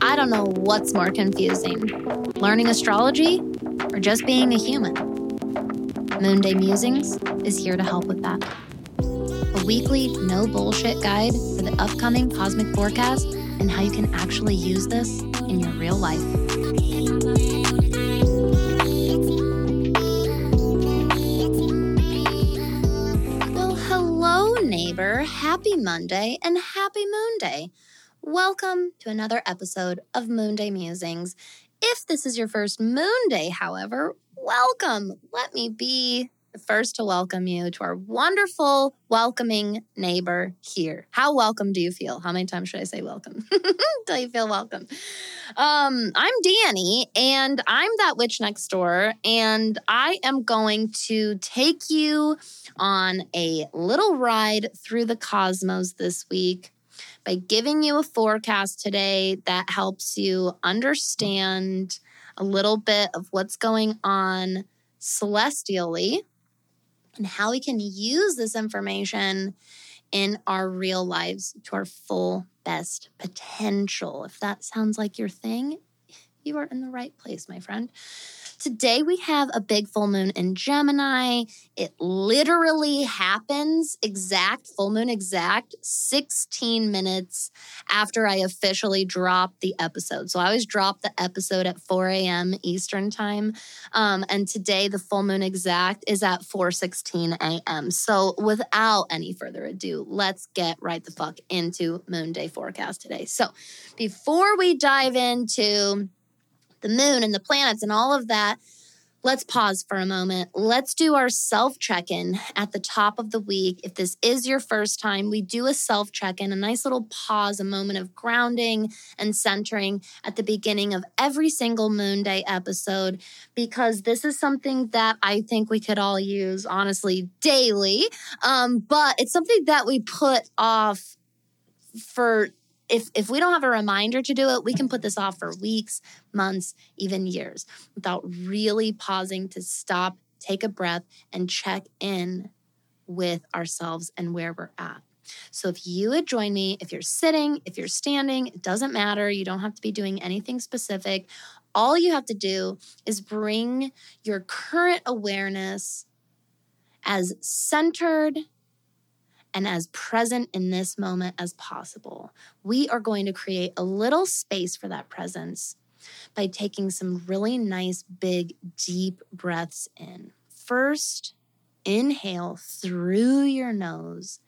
I don't know what's more confusing learning astrology or just being a human. Moonday Musings is here to help with that. A weekly, no bullshit guide for the upcoming cosmic forecast and how you can actually use this in your real life. Well, hello, neighbor. Happy Monday and happy Moon Day. Welcome to another episode of Moonday Musings. If this is your first Moon Day, however, welcome. Let me be the first to welcome you to our wonderful, welcoming neighbor here. How welcome do you feel? How many times should I say welcome? Till you feel welcome. Um, I'm Dani, and I'm that witch next door, and I am going to take you on a little ride through the cosmos this week by giving you a forecast today that helps you understand a little bit of what's going on celestially and how we can use this information in our real lives to our full best potential. If that sounds like your thing, you are in the right place, my friend. Today we have a big full moon in Gemini. It literally happens exact, full moon exact, 16 minutes after I officially dropped the episode. So I always drop the episode at 4 a.m. Eastern time. Um, and today the full moon exact is at 4:16 a.m. So without any further ado, let's get right the fuck into Moon Day forecast today. So before we dive into the moon and the planets and all of that, let's pause for a moment. Let's do our self check in at the top of the week. If this is your first time, we do a self check in, a nice little pause, a moment of grounding and centering at the beginning of every single Moon Day episode, because this is something that I think we could all use, honestly, daily. Um, but it's something that we put off for if if we don't have a reminder to do it, we can put this off for weeks, months, even years without really pausing to stop, take a breath and check in with ourselves and where we're at. So if you would join me, if you're sitting, if you're standing, it doesn't matter. You don't have to be doing anything specific. All you have to do is bring your current awareness as centered and as present in this moment as possible. We are going to create a little space for that presence by taking some really nice, big, deep breaths in. First, inhale through your nose.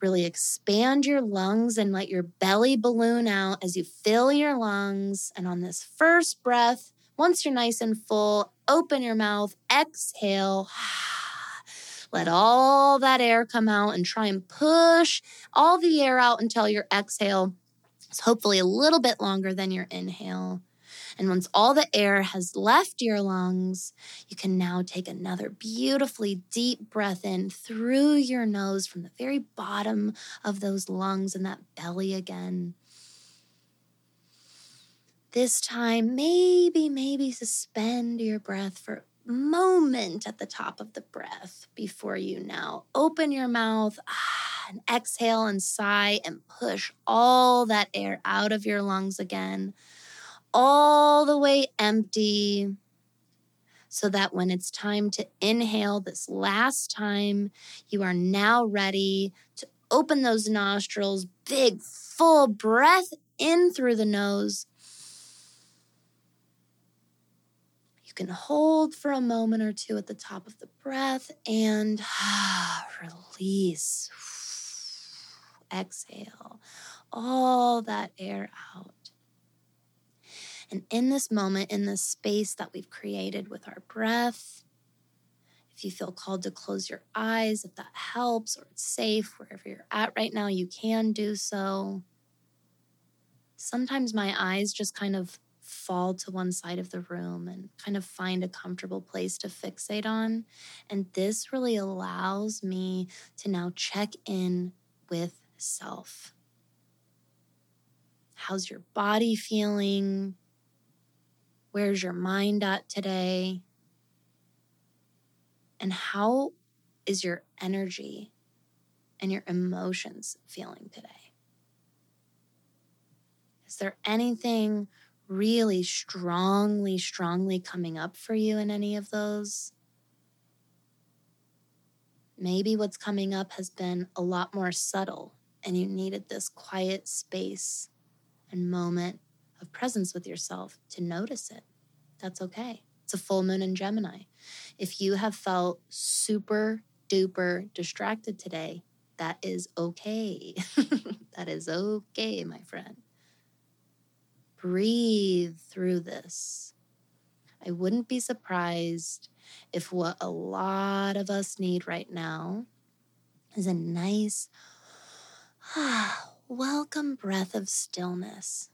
Really expand your lungs and let your belly balloon out as you fill your lungs. And on this first breath, once you're nice and full, open your mouth, exhale. Let all that air come out and try and push all the air out until your exhale is hopefully a little bit longer than your inhale. And once all the air has left your lungs, you can now take another beautifully deep breath in through your nose from the very bottom of those lungs and that belly again. This time, maybe, maybe suspend your breath for moment at the top of the breath before you now open your mouth ah, and exhale and sigh and push all that air out of your lungs again, all the way empty. So that when it's time to inhale this last time, you are now ready to open those nostrils, big, full breath in through the nose You can hold for a moment or two at the top of the breath and release. Exhale all that air out. And in this moment, in this space that we've created with our breath, if you feel called to close your eyes, if that helps or it's safe wherever you're at right now, you can do so. Sometimes my eyes just kind of fall to one side of the room and kind of find a comfortable place to fixate on. And this really allows me to now check in with self. How's your body feeling? Where's your mind at today? And how is your energy and your emotions feeling today? Is there anything really strongly, strongly coming up for you in any of those? Maybe what's coming up has been a lot more subtle and you needed this quiet space and moment of presence with yourself to notice it. That's okay. It's a full moon in Gemini. If you have felt super duper distracted today, that is okay. that is okay, my friend. Breathe through this. I wouldn't be surprised if what a lot of us need right now is a nice, ah, welcome breath of stillness.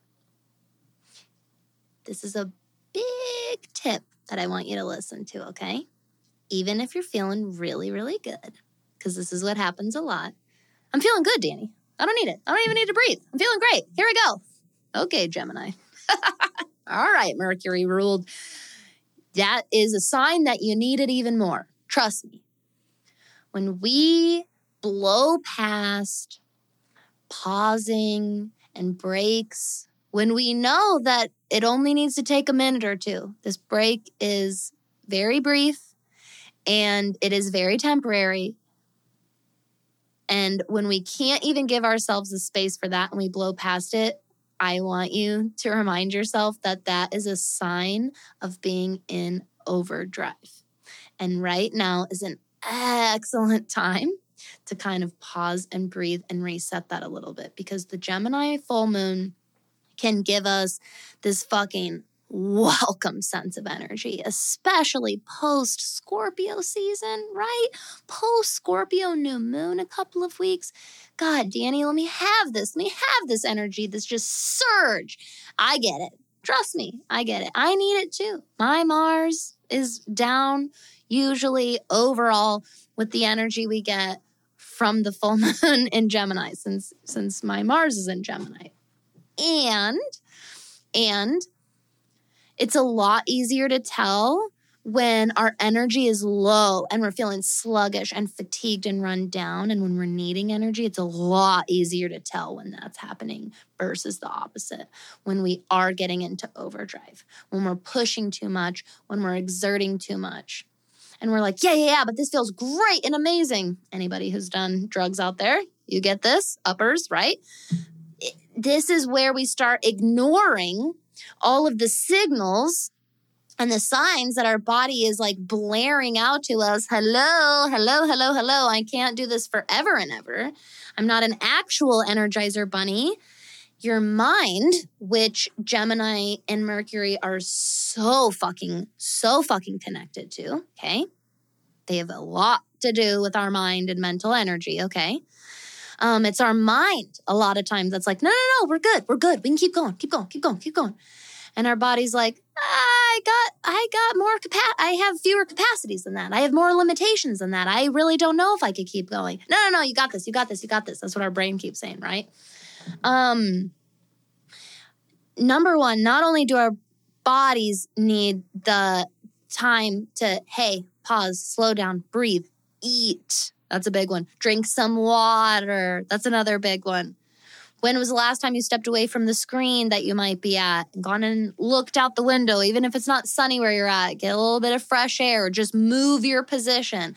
This is a big tip that I want you to listen to, okay? Even if you're feeling really, really good, because this is what happens a lot. I'm feeling good, Dani. I don't need it. I don't even need to breathe. I'm feeling great. Here we go. Okay, Gemini. All right, Mercury ruled. That is a sign that you need it even more. Trust me. When we blow past pausing and breaks, when we know that it only needs to take a minute or two, this break is very brief and it is very temporary. And when we can't even give ourselves the space for that and we blow past it, I want you to remind yourself that that is a sign of being in overdrive. And right now is an excellent time to kind of pause and breathe and reset that a little bit because the Gemini full moon can give us this fucking welcome sense of energy, especially post Scorpio season, right? Post Scorpio new moon, a couple of weeks. God, Dani, let me have this. Let me have this energy, this just surge. I get it. Trust me, I get it. I need it too. My Mars is down usually overall with the energy we get from the full moon in Gemini since since my Mars is in Gemini. And and it's a lot easier to tell when our energy is low and we're feeling sluggish and fatigued and run down. And when we're needing energy, it's a lot easier to tell when that's happening versus the opposite. When we are getting into overdrive, when we're pushing too much, when we're exerting too much. And we're like, yeah, yeah, yeah, but this feels great and amazing. Anybody who's done drugs out there, you get this, uppers, right? This is where we start ignoring all of the signals and the signs that our body is like blaring out to us hello, hello, hello, hello. I can't do this forever and ever. I'm not an actual energizer bunny. Your mind, which Gemini and Mercury are so fucking, so fucking connected to, okay? They have a lot to do with our mind and mental energy, okay? Um, it's our mind a lot of times that's like, no, no, no, we're good, we're good. We can keep going, keep going, keep going, keep going. And our body's like, I got, I got more capacity. I have fewer capacities than that. I have more limitations than that. I really don't know if I could keep going. No, no, no, you got this, you got this, you got this. That's what our brain keeps saying, right? Um, number one, not only do our bodies need the time to, hey, pause, slow down, breathe, eat, that's a big one. Drink some water. That's another big one. When was the last time you stepped away from the screen that you might be at and gone and looked out the window, even if it's not sunny where you're at? Get a little bit of fresh air, just move your position.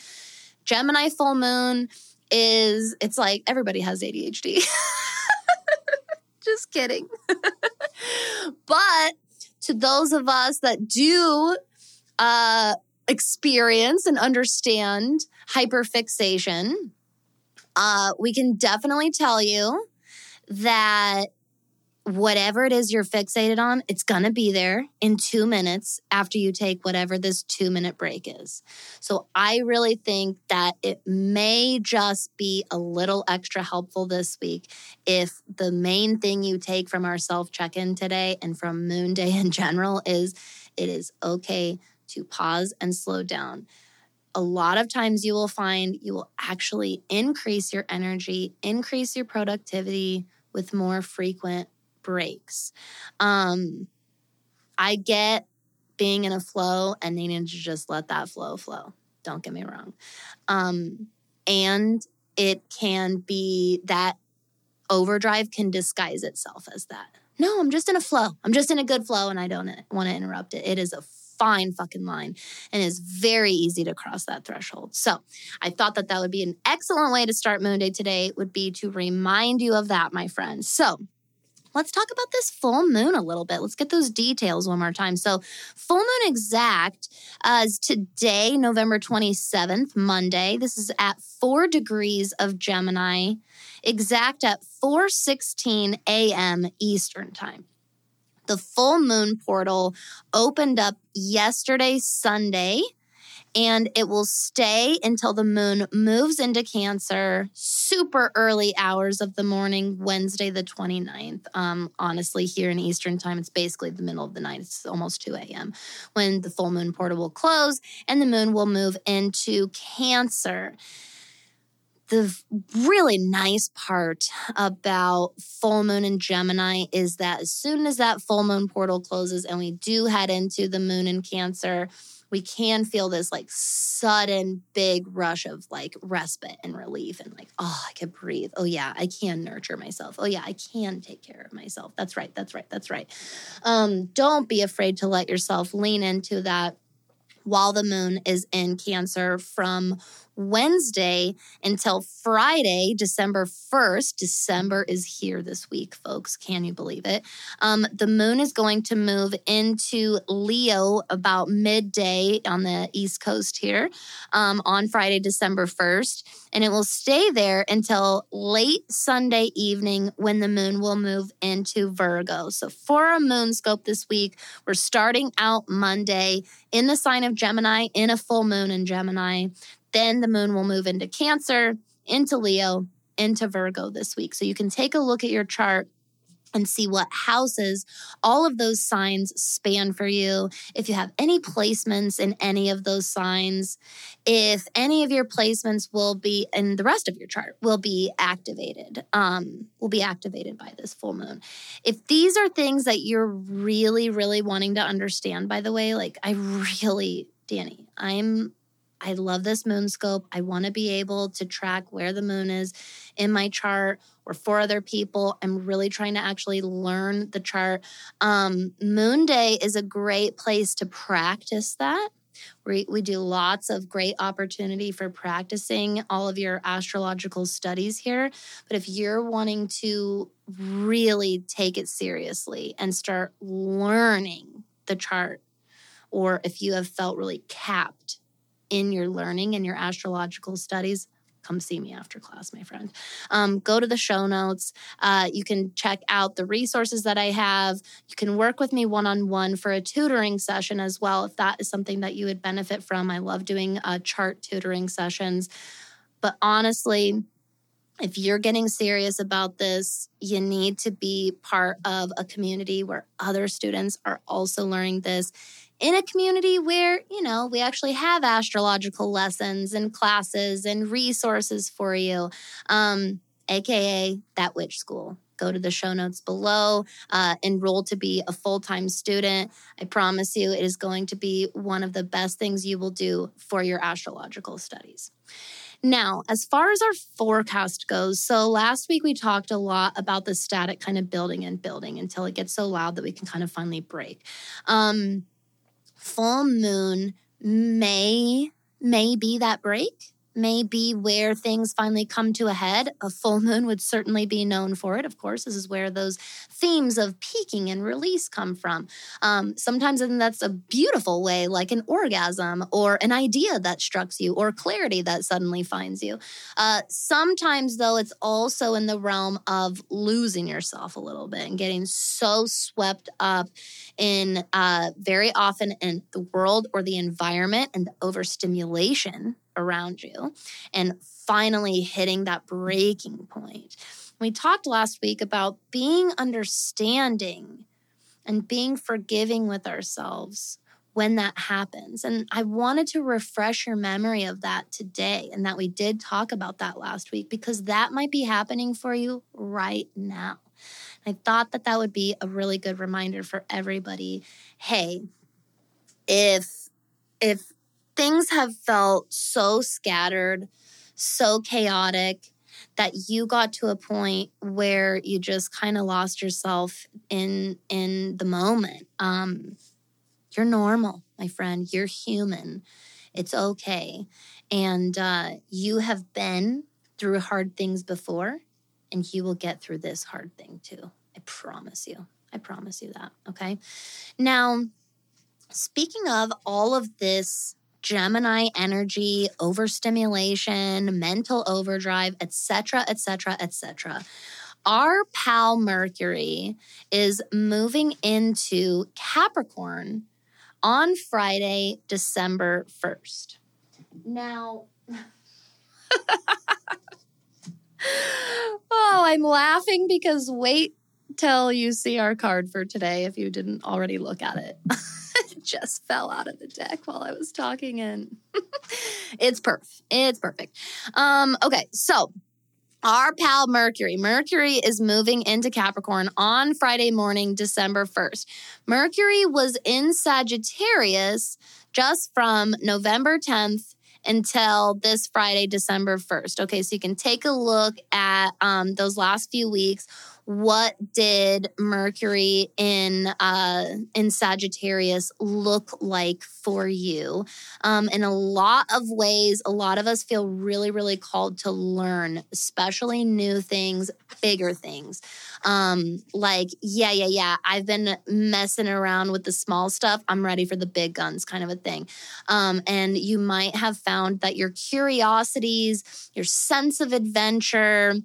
Gemini full moon is, it's like everybody has ADHD. just kidding. but to those of us that do uh, experience and understand hyperfixation, uh, we can definitely tell you that whatever it is you're fixated on, it's going to be there in two minutes after you take whatever this two minute break is. So I really think that it may just be a little extra helpful this week if the main thing you take from our self check in today and from Moon Day in general is it is okay to pause and slow down a lot of times you will find you will actually increase your energy, increase your productivity with more frequent breaks. Um, I get being in a flow and needing to just let that flow flow. Don't get me wrong. Um, and it can be that overdrive can disguise itself as that. No, I'm just in a flow. I'm just in a good flow and I don't want to interrupt it. It is a fine fucking line and is very easy to cross that threshold. So I thought that that would be an excellent way to start Moon Day today would be to remind you of that, my friends. So let's talk about this full moon a little bit. Let's get those details one more time. So, full moon exact uh, is today, November 27th, Monday. This is at 4 degrees of Gemini, exact at 4:16 a.m. Eastern Time. The full moon portal opened up yesterday, Sunday and it will stay until the moon moves into Cancer, super early hours of the morning, Wednesday, the 29th. Um, honestly, here in Eastern time, it's basically the middle of the night. It's almost 2 a.m. when the full moon portal will close and the moon will move into Cancer. The really nice part about full moon in Gemini is that as soon as that full moon portal closes and we do head into the moon in Cancer, we can feel this like sudden big rush of like respite and relief and like, oh, I can breathe. Oh, yeah, I can nurture myself. Oh, yeah, I can take care of myself. That's right. That's right. That's right. Um, don't be afraid to let yourself lean into that while the moon is in Cancer from Wednesday until Friday, December 1st. December is here this week, folks. Can you believe it? Um, the moon is going to move into Leo about midday on the East Coast here um, on Friday, December 1st. And it will stay there until late Sunday evening when the moon will move into Virgo. So, for a moon scope this week, we're starting out Monday in the sign of Gemini, in a full moon in Gemini. Then the moon will move into Cancer, into Leo, into Virgo this week. So you can take a look at your chart and see what houses all of those signs span for you. If you have any placements in any of those signs, if any of your placements will be, in the rest of your chart will be activated, um, will be activated by this full moon. If these are things that you're really, really wanting to understand, by the way, like I really, Dani, I'm I love this moon scope. I want to be able to track where the moon is in my chart or for other people. I'm really trying to actually learn the chart. Um, moon Day is a great place to practice that. We, we do lots of great opportunity for practicing all of your astrological studies here. But if you're wanting to really take it seriously and start learning the chart, or if you have felt really capped in your learning and your astrological studies, come see me after class, my friend. Um, go to the show notes. Uh, you can check out the resources that I have. You can work with me one on one for a tutoring session as well, if that is something that you would benefit from. I love doing uh, chart tutoring sessions. But honestly, if you're getting serious about this, you need to be part of a community where other students are also learning this in a community where, you know, we actually have astrological lessons and classes and resources for you, um, AKA that witch school. Go to the show notes below, uh, enroll to be a full time student. I promise you, it is going to be one of the best things you will do for your astrological studies. Now, as far as our forecast goes, so last week we talked a lot about the static kind of building and building until it gets so loud that we can kind of finally break. Um, full moon may may be that break may be where things finally come to a head. A full moon would certainly be known for it. Of course, this is where those themes of peaking and release come from. Um, sometimes that's a beautiful way, like an orgasm or an idea that strikes you or clarity that suddenly finds you. Uh, sometimes, though, it's also in the realm of losing yourself a little bit and getting so swept up in uh, very often in the world or the environment and the overstimulation around you and finally hitting that breaking point. We talked last week about being understanding and being forgiving with ourselves when that happens. And I wanted to refresh your memory of that today and that we did talk about that last week because that might be happening for you right now. I thought that that would be a really good reminder for everybody. Hey, if if things have felt so scattered, so chaotic, that you got to a point where you just kind of lost yourself in in the moment. Um, you're normal, my friend. You're human. It's okay. And uh, you have been through hard things before, and you will get through this hard thing too. I promise you. I promise you that. Okay. Now, speaking of all of this Gemini energy, overstimulation, mental overdrive, etc., etc., etc. Our pal Mercury is moving into Capricorn on Friday, December 1st. Now, oh, I'm laughing because wait till you see our card for today if you didn't already look at it. it just fell out of the deck while I was talking and it's perf. It's perfect. Um okay, so our pal Mercury. Mercury is moving into Capricorn on Friday morning, December 1st. Mercury was in Sagittarius just from November 10th until this Friday, December 1st. Okay, so you can take a look at um, those last few weeks what did Mercury in uh, in Sagittarius look like for you? Um, in a lot of ways, a lot of us feel really, really called to learn, especially new things, bigger things. Um, like, yeah, yeah, yeah, I've been messing around with the small stuff. I'm ready for the big guns, kind of a thing. Um, and you might have found that your curiosities, your sense of adventure,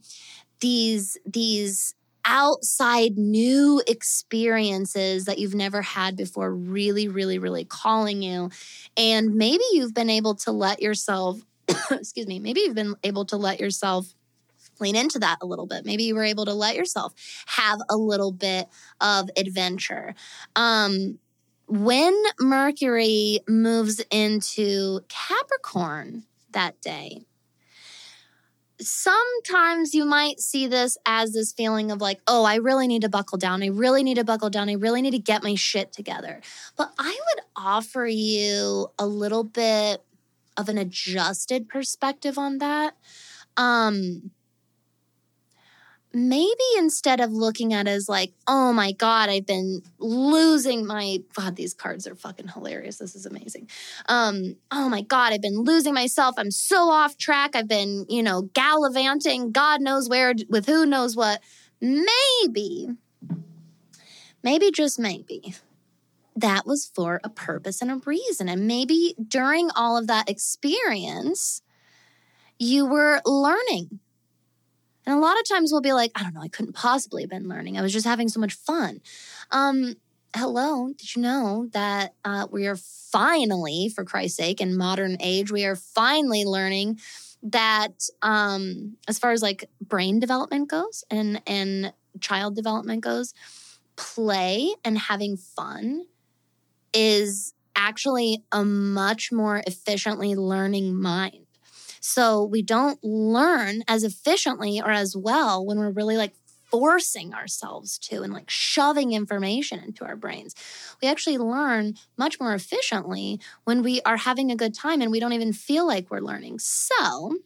these these outside new experiences that you've never had before really really really calling you. And maybe you've been able to let yourself excuse me maybe you've been able to let yourself lean into that a little bit. Maybe you were able to let yourself have a little bit of adventure. Um when mercury moves into capricorn that day sometimes you might see this as this feeling of like, oh, I really need to buckle down. I really need to buckle down. I really need to get my shit together. But I would offer you a little bit of an adjusted perspective on that. Um, maybe instead of looking at it as like, oh my God, I've been losing my God, these cards are fucking hilarious. This is amazing. Um, oh my God, I've been losing myself. I'm so off track. I've been, you know, gallivanting, God knows where with who knows what. Maybe, maybe just maybe. That was for a purpose and a reason. And maybe during all of that experience, you were learning and a lot of times we'll be like, I don't know, I couldn't possibly have been learning. I was just having so much fun. Um, hello, did you know that uh, we are finally, for Christ's sake, in modern age, we are finally learning that um, as far as like brain development goes and and child development goes, play and having fun is actually a much more efficiently learning mind. So we don't learn as efficiently or as well when we're really like forcing ourselves to and like shoving information into our brains. We actually learn much more efficiently when we are having a good time and we don't even feel like we're learning. So,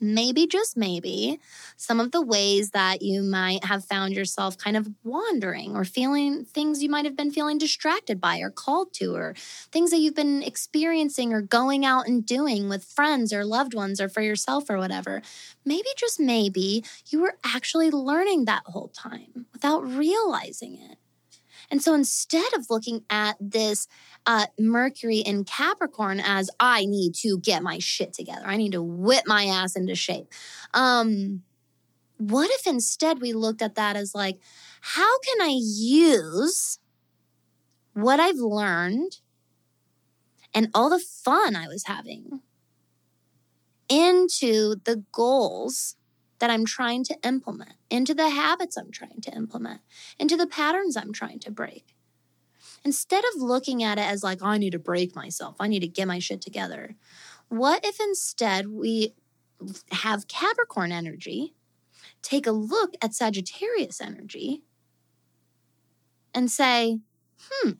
maybe, just maybe, some of the ways that you might have found yourself kind of wandering or feeling things you might have been feeling distracted by or called to, or things that you've been experiencing or going out and doing with friends or loved ones or for yourself or whatever. Maybe, just maybe, you were actually learning that whole time without realizing it. And so instead of looking at this uh, Mercury in Capricorn as I need to get my shit together, I need to whip my ass into shape. Um, what if instead we looked at that as like, how can I use what I've learned and all the fun I was having into the goals that I'm trying to implement, into the habits I'm trying to implement, into the patterns I'm trying to break. Instead of looking at it as like, oh, I need to break myself, I need to get my shit together. What if instead we have Capricorn energy, take a look at Sagittarius energy, and say, hmm,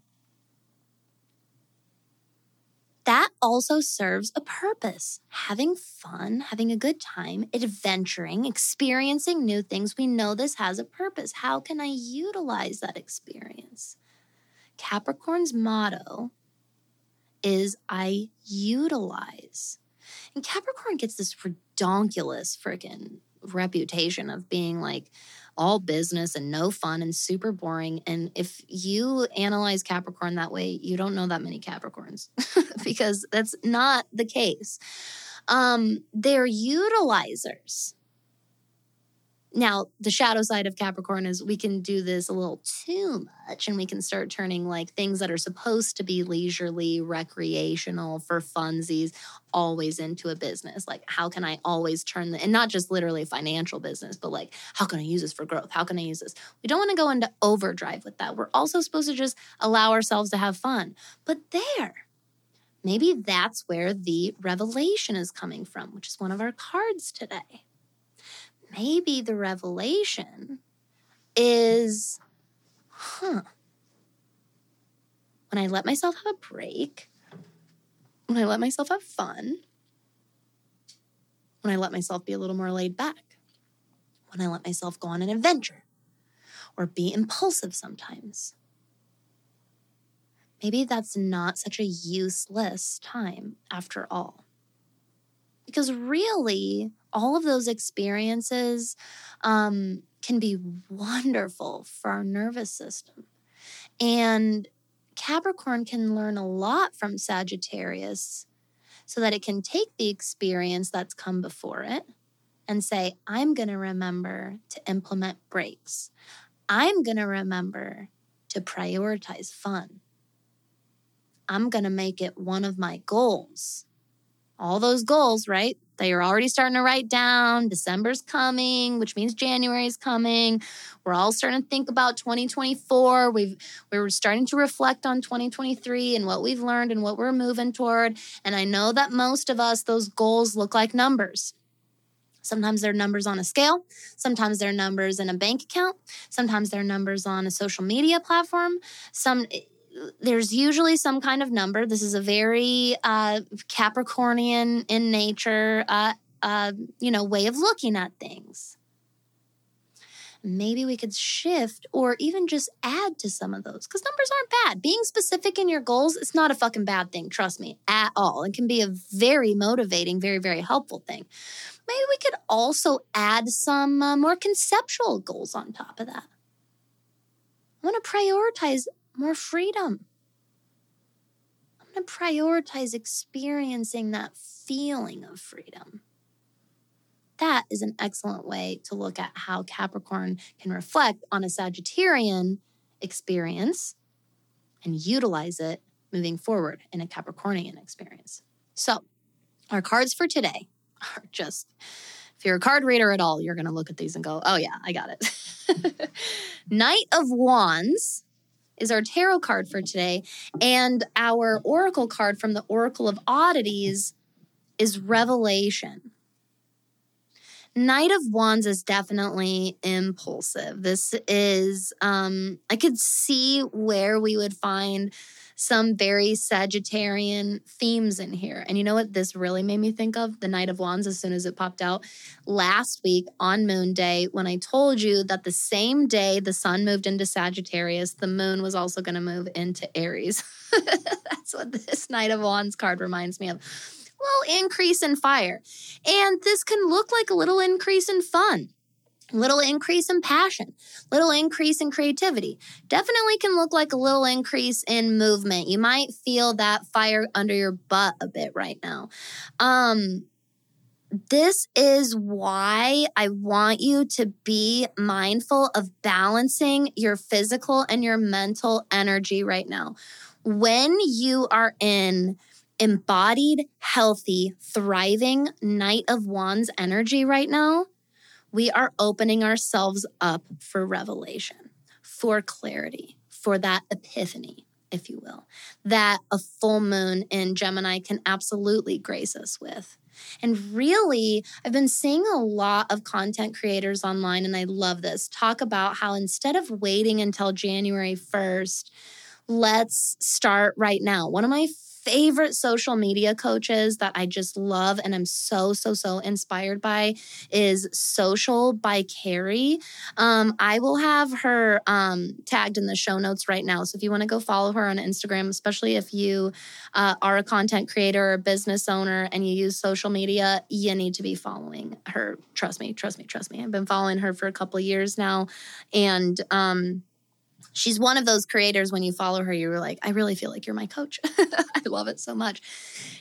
that also serves a purpose. Having fun, having a good time, adventuring, experiencing new things. We know this has a purpose. How can I utilize that experience? Capricorn's motto is I utilize. And Capricorn gets this redonkulous freaking reputation of being like all business and no fun and super boring. And if you analyze Capricorn that way, you don't know that many Capricorns because that's not the case. Um, they're utilizers. Now, the shadow side of Capricorn is we can do this a little too much and we can start turning like things that are supposed to be leisurely, recreational, for funsies, always into a business. Like, how can I always turn the, and not just literally financial business, but like, how can I use this for growth? How can I use this? We don't want to go into overdrive with that. We're also supposed to just allow ourselves to have fun. But there, maybe that's where the revelation is coming from, which is one of our cards today maybe the revelation is, huh, when I let myself have a break, when I let myself have fun, when I let myself be a little more laid back, when I let myself go on an adventure or be impulsive sometimes. Maybe that's not such a useless time after all. Because really, all of those experiences um, can be wonderful for our nervous system. And Capricorn can learn a lot from Sagittarius so that it can take the experience that's come before it and say, I'm going to remember to implement breaks. I'm going to remember to prioritize fun. I'm going to make it one of my goals. All those goals, right? That you're already starting to write down. December's coming, which means January's coming. We're all starting to think about 2024. We've we're starting to reflect on 2023 and what we've learned and what we're moving toward. And I know that most of us those goals look like numbers. Sometimes they're numbers on a scale. Sometimes they're numbers in a bank account. Sometimes they're numbers on a social media platform. Some there's usually some kind of number. This is a very uh, Capricornian in nature, uh, uh, you know, way of looking at things. Maybe we could shift or even just add to some of those because numbers aren't bad. Being specific in your goals, it's not a fucking bad thing, trust me, at all. It can be a very motivating, very, very helpful thing. Maybe we could also add some uh, more conceptual goals on top of that. I want to prioritize more freedom. I'm going to prioritize experiencing that feeling of freedom. That is an excellent way to look at how Capricorn can reflect on a Sagittarian experience and utilize it moving forward in a Capricornian experience. So, our cards for today are just if you're a card reader at all, you're going to look at these and go, oh, yeah, I got it. Knight of Wands is our tarot card for today. And our oracle card from the Oracle of Oddities is Revelation. Knight of Wands is definitely impulsive. This is, um, I could see where we would find some very Sagittarian themes in here. And you know what this really made me think of? The Knight of Wands as soon as it popped out last week on Moon Day when I told you that the same day the sun moved into Sagittarius, the moon was also going to move into Aries. That's what this Knight of Wands card reminds me of. Little increase in fire. And this can look like a little increase in fun little increase in passion, little increase in creativity. Definitely can look like a little increase in movement. You might feel that fire under your butt a bit right now. Um this is why I want you to be mindful of balancing your physical and your mental energy right now. When you are in embodied, healthy, thriving Knight of Wands energy right now, we are opening ourselves up for revelation, for clarity, for that epiphany, if you will, that a full moon in Gemini can absolutely grace us with. And really, I've been seeing a lot of content creators online, and I love this, talk about how instead of waiting until January 1st, let's start right now. One of my favorite social media coaches that I just love and I'm so, so, so inspired by is Social by Kary. Um, I will have her um, tagged in the show notes right now. So if you want to go follow her on Instagram, especially if you uh, are a content creator or business owner and you use social media, you need to be following her. Trust me, trust me, trust me. I've been following her for a couple of years now. And, um, she's one of those creators when you follow her you're like i really feel like you're my coach. I love it so much.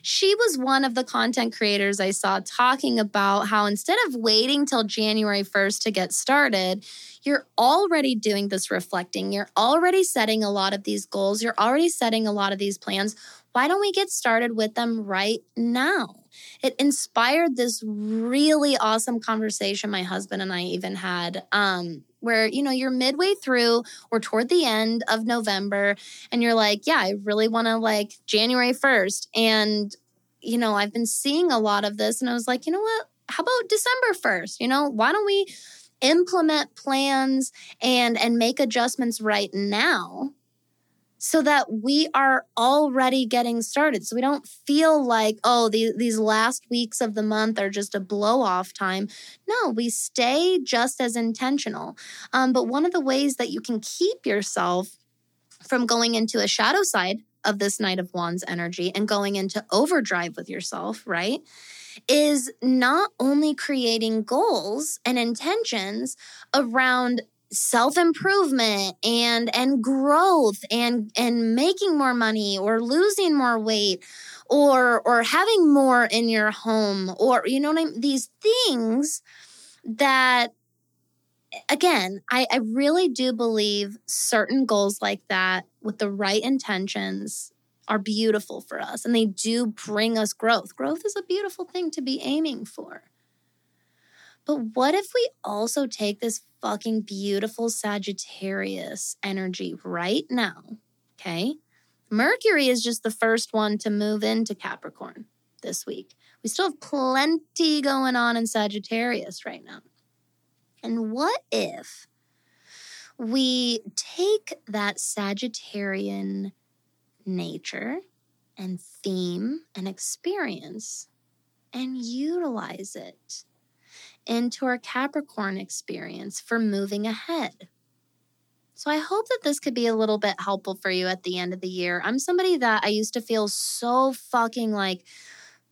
She was one of the content creators i saw talking about how instead of waiting till january 1st to get started you're already doing this reflecting. You're already setting a lot of these goals. You're already setting a lot of these plans. Why don't we get started with them right now? It inspired this really awesome conversation my husband and i even had um, where you know you're midway through or toward the end of November and you're like, yeah, I really want to like January 1st and you know, I've been seeing a lot of this and I was like, you know what? How about December 1st? You know, why don't we implement plans and and make adjustments right now so that we are already getting started. So we don't feel like, oh, the, these last weeks of the month are just a blow off time. No, we stay just as intentional. Um, but one of the ways that you can keep yourself from going into a shadow side of this Knight of Wands energy and going into overdrive with yourself, right? Is not only creating goals and intentions around self-improvement and and growth and and making more money or losing more weight or or having more in your home or you know what I mean? These things that again I, I really do believe certain goals like that with the right intentions are beautiful for us and they do bring us growth. Growth is a beautiful thing to be aiming for but what if we also take this fucking beautiful Sagittarius energy right now? Okay. Mercury is just the first one to move into Capricorn this week. We still have plenty going on in Sagittarius right now. And what if we take that Sagittarian nature and theme and experience and utilize it into our Capricorn experience for moving ahead. So I hope that this could be a little bit helpful for you at the end of the year. I'm somebody that I used to feel so fucking like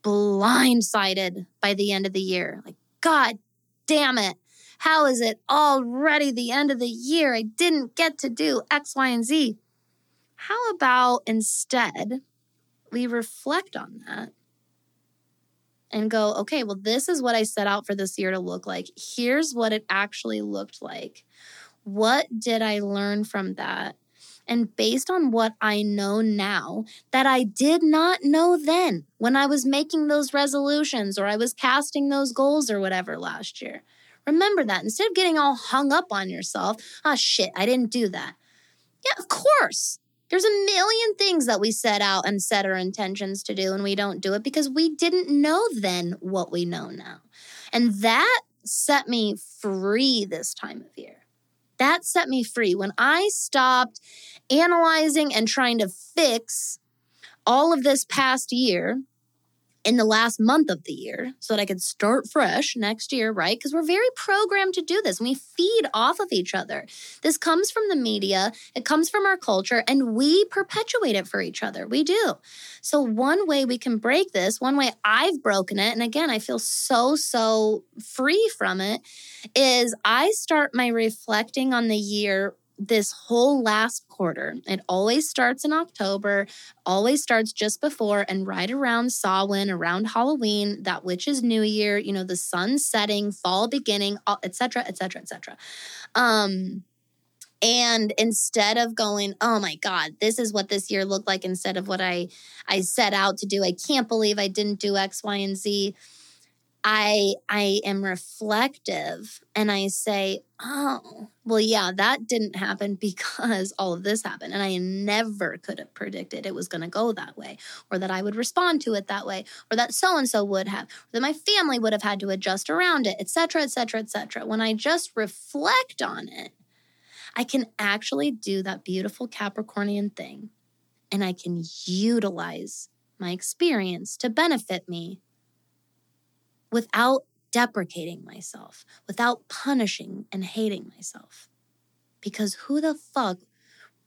blindsided by the end of the year. Like, God damn it. How is it already the end of the year? I didn't get to do X, Y, and Z. How about instead we reflect on that and go, okay, well, this is what I set out for this year to look like. Here's what it actually looked like. What did I learn from that? And based on what I know now that I did not know then when I was making those resolutions or I was casting those goals or whatever last year. Remember that instead of getting all hung up on yourself, oh shit, I didn't do that. Yeah, of course. There's a million things that we set out and set our intentions to do, and we don't do it because we didn't know then what we know now. And that set me free this time of year. That set me free when I stopped analyzing and trying to fix all of this past year in the last month of the year so that I could start fresh next year, right? Because we're very programmed to do this we feed off of each other. This comes from the media, it comes from our culture, and we perpetuate it for each other. We do. So, one way we can break this, one way I've broken it, and again, I feel so, so free from it, is I start my reflecting on the year this whole last quarter. It always starts in October, always starts just before and right around Samhain, around Halloween, that which is New Year, you know, the sun setting, fall beginning, etc., etc., etc. Um and instead of going, "Oh my god, this is what this year looked like," instead of what I I set out to do, I can't believe I didn't do X, Y, and Z I I am reflective and I say, "Oh, well yeah, that didn't happen because all of this happened and I never could have predicted it was going to go that way or that I would respond to it that way or that so and so would have or that my family would have had to adjust around it, etc., etc., etc." When I just reflect on it, I can actually do that beautiful Capricornian thing and I can utilize my experience to benefit me without deprecating myself, without punishing and hating myself. Because who the fuck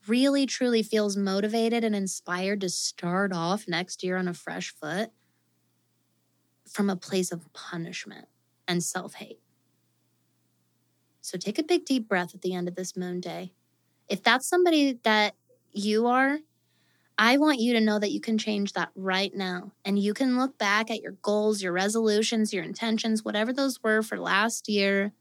really truly feels motivated and inspired to start off next year on a fresh foot from a place of punishment and self hate? So take a big deep breath at the end of this moon day. If that's somebody that you are, I want you to know that you can change that right now. And you can look back at your goals, your resolutions, your intentions, whatever those were for last year.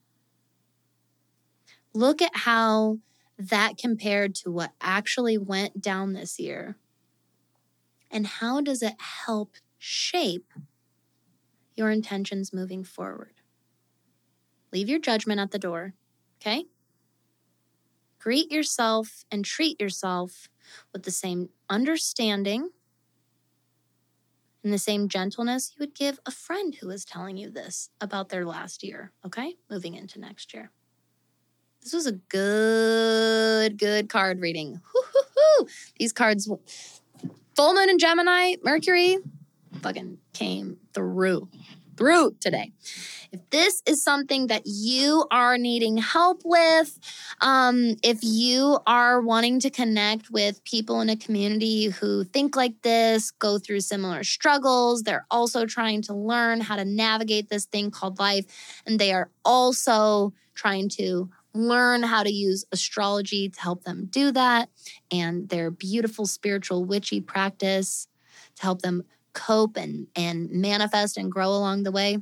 Look at how that compared to what actually went down this year. And how does it help shape your intentions moving forward? Leave your judgment at the door, okay? Greet yourself and treat yourself with the same understanding and the same gentleness you would give a friend who is telling you this about their last year, okay? Moving into next year. This was a good, good card reading. Hoo-hoo-hoo. These cards, full moon in Gemini, Mercury, fucking came through, through today. If this is something that you are needing help with, um, if you are wanting to connect with people in a community who think like this, go through similar struggles, they're also trying to learn how to navigate this thing called life, and they are also trying to learn how to use astrology to help them do that and their beautiful spiritual witchy practice to help them cope and and manifest and grow along the way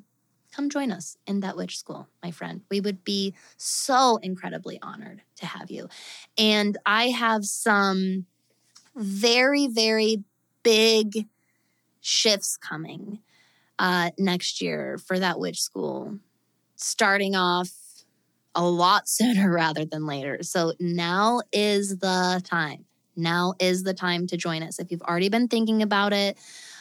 come join us in that witch school, my friend. We would be so incredibly honored to have you. And I have some very, very big shifts coming uh, next year for that witch school, starting off a lot sooner rather than later. So now is the time. Now is the time to join us. If you've already been thinking about it,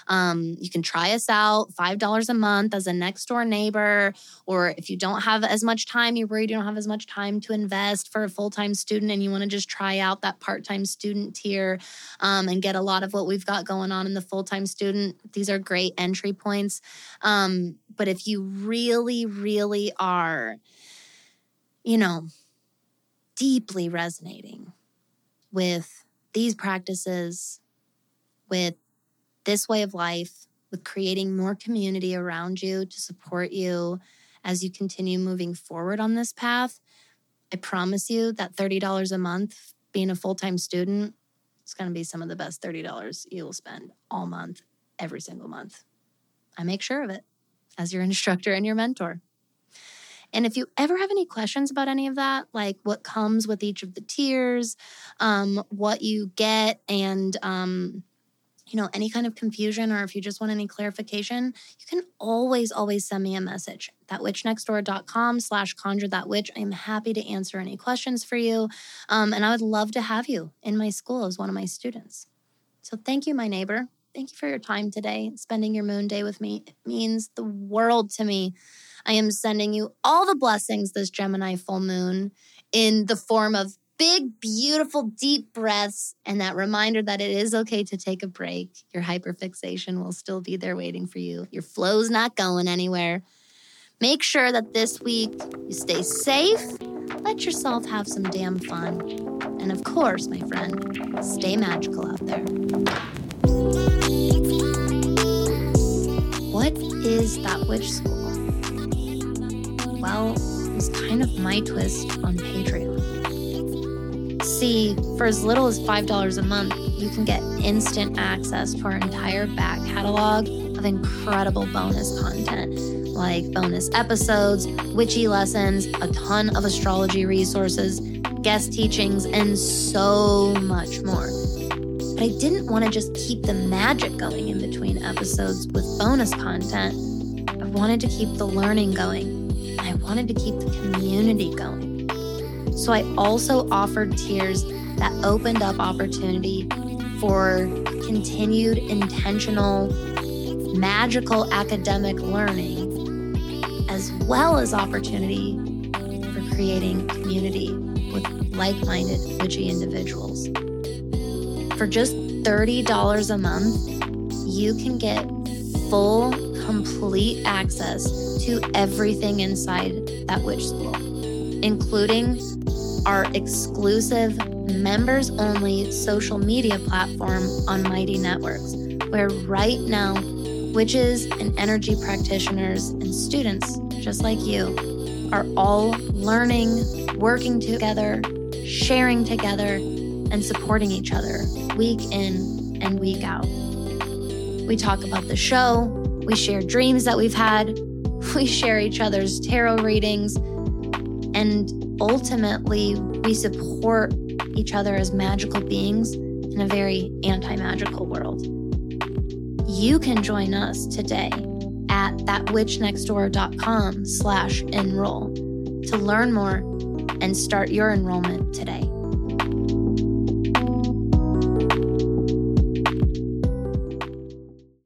um, you can try us out $5 a month as a next door neighbor. Or if you don't have as much time, you're worried you don't have as much time to invest for a full time student and you want to just try out that part time student tier um, and get a lot of what we've got going on in the full time student, these are great entry points. Um, but if you really, really are, you know, deeply resonating with these practices, with this way of life, with creating more community around you to support you as you continue moving forward on this path, I promise you that $30 a month being a full time student it's going to be some of the best $30 you will spend all month, every single month. I make sure of it as your instructor and your mentor. And if you ever have any questions about any of that, like what comes with each of the tiers, um, what you get, and um, you know, any kind of confusion or if you just want any clarification, you can always, always send me a message. Thatwitchnextdoor.com slash conjure that witch. I'm happy to answer any questions for you. Um, and I would love to have you in my school as one of my students. So thank you, my neighbor. Thank you for your time today, spending your moon day with me. It means the world to me. I am sending you all the blessings this Gemini full moon in the form of big, beautiful, deep breaths and that reminder that it is okay to take a break. Your hyperfixation will still be there waiting for you. Your flow's not going anywhere. Make sure that this week you stay safe, let yourself have some damn fun. And of course, my friend, stay magical out there. What is that witch school? Well, it's kind of my twist on Patreon see, for as little as $5 a month, you can get instant access to our entire back catalog of incredible bonus content like bonus episodes, witchy lessons, a ton of astrology resources, guest teachings, and so much more. But I didn't want to just keep the magic going in between episodes with bonus content. I wanted to keep the learning going. I wanted to keep the community going. So I also offered tiers that opened up opportunity for continued intentional, magical academic learning, as well as opportunity for creating community with like minded witchy individuals. For just $30 a month, you can get full, complete access to everything inside that witch school, including our exclusive members only social media platform on Mighty Networks, where right now, witches and energy practitioners and students just like you are all learning, working together, sharing together, and supporting each other week in and week out. We talk about the show, we share dreams that we've had, we share each other's tarot readings, and ultimately, we support each other as magical beings in a very anti magical world. You can join us today at thatwitchnextdoor.com slash enroll to learn more and start your enrollment today.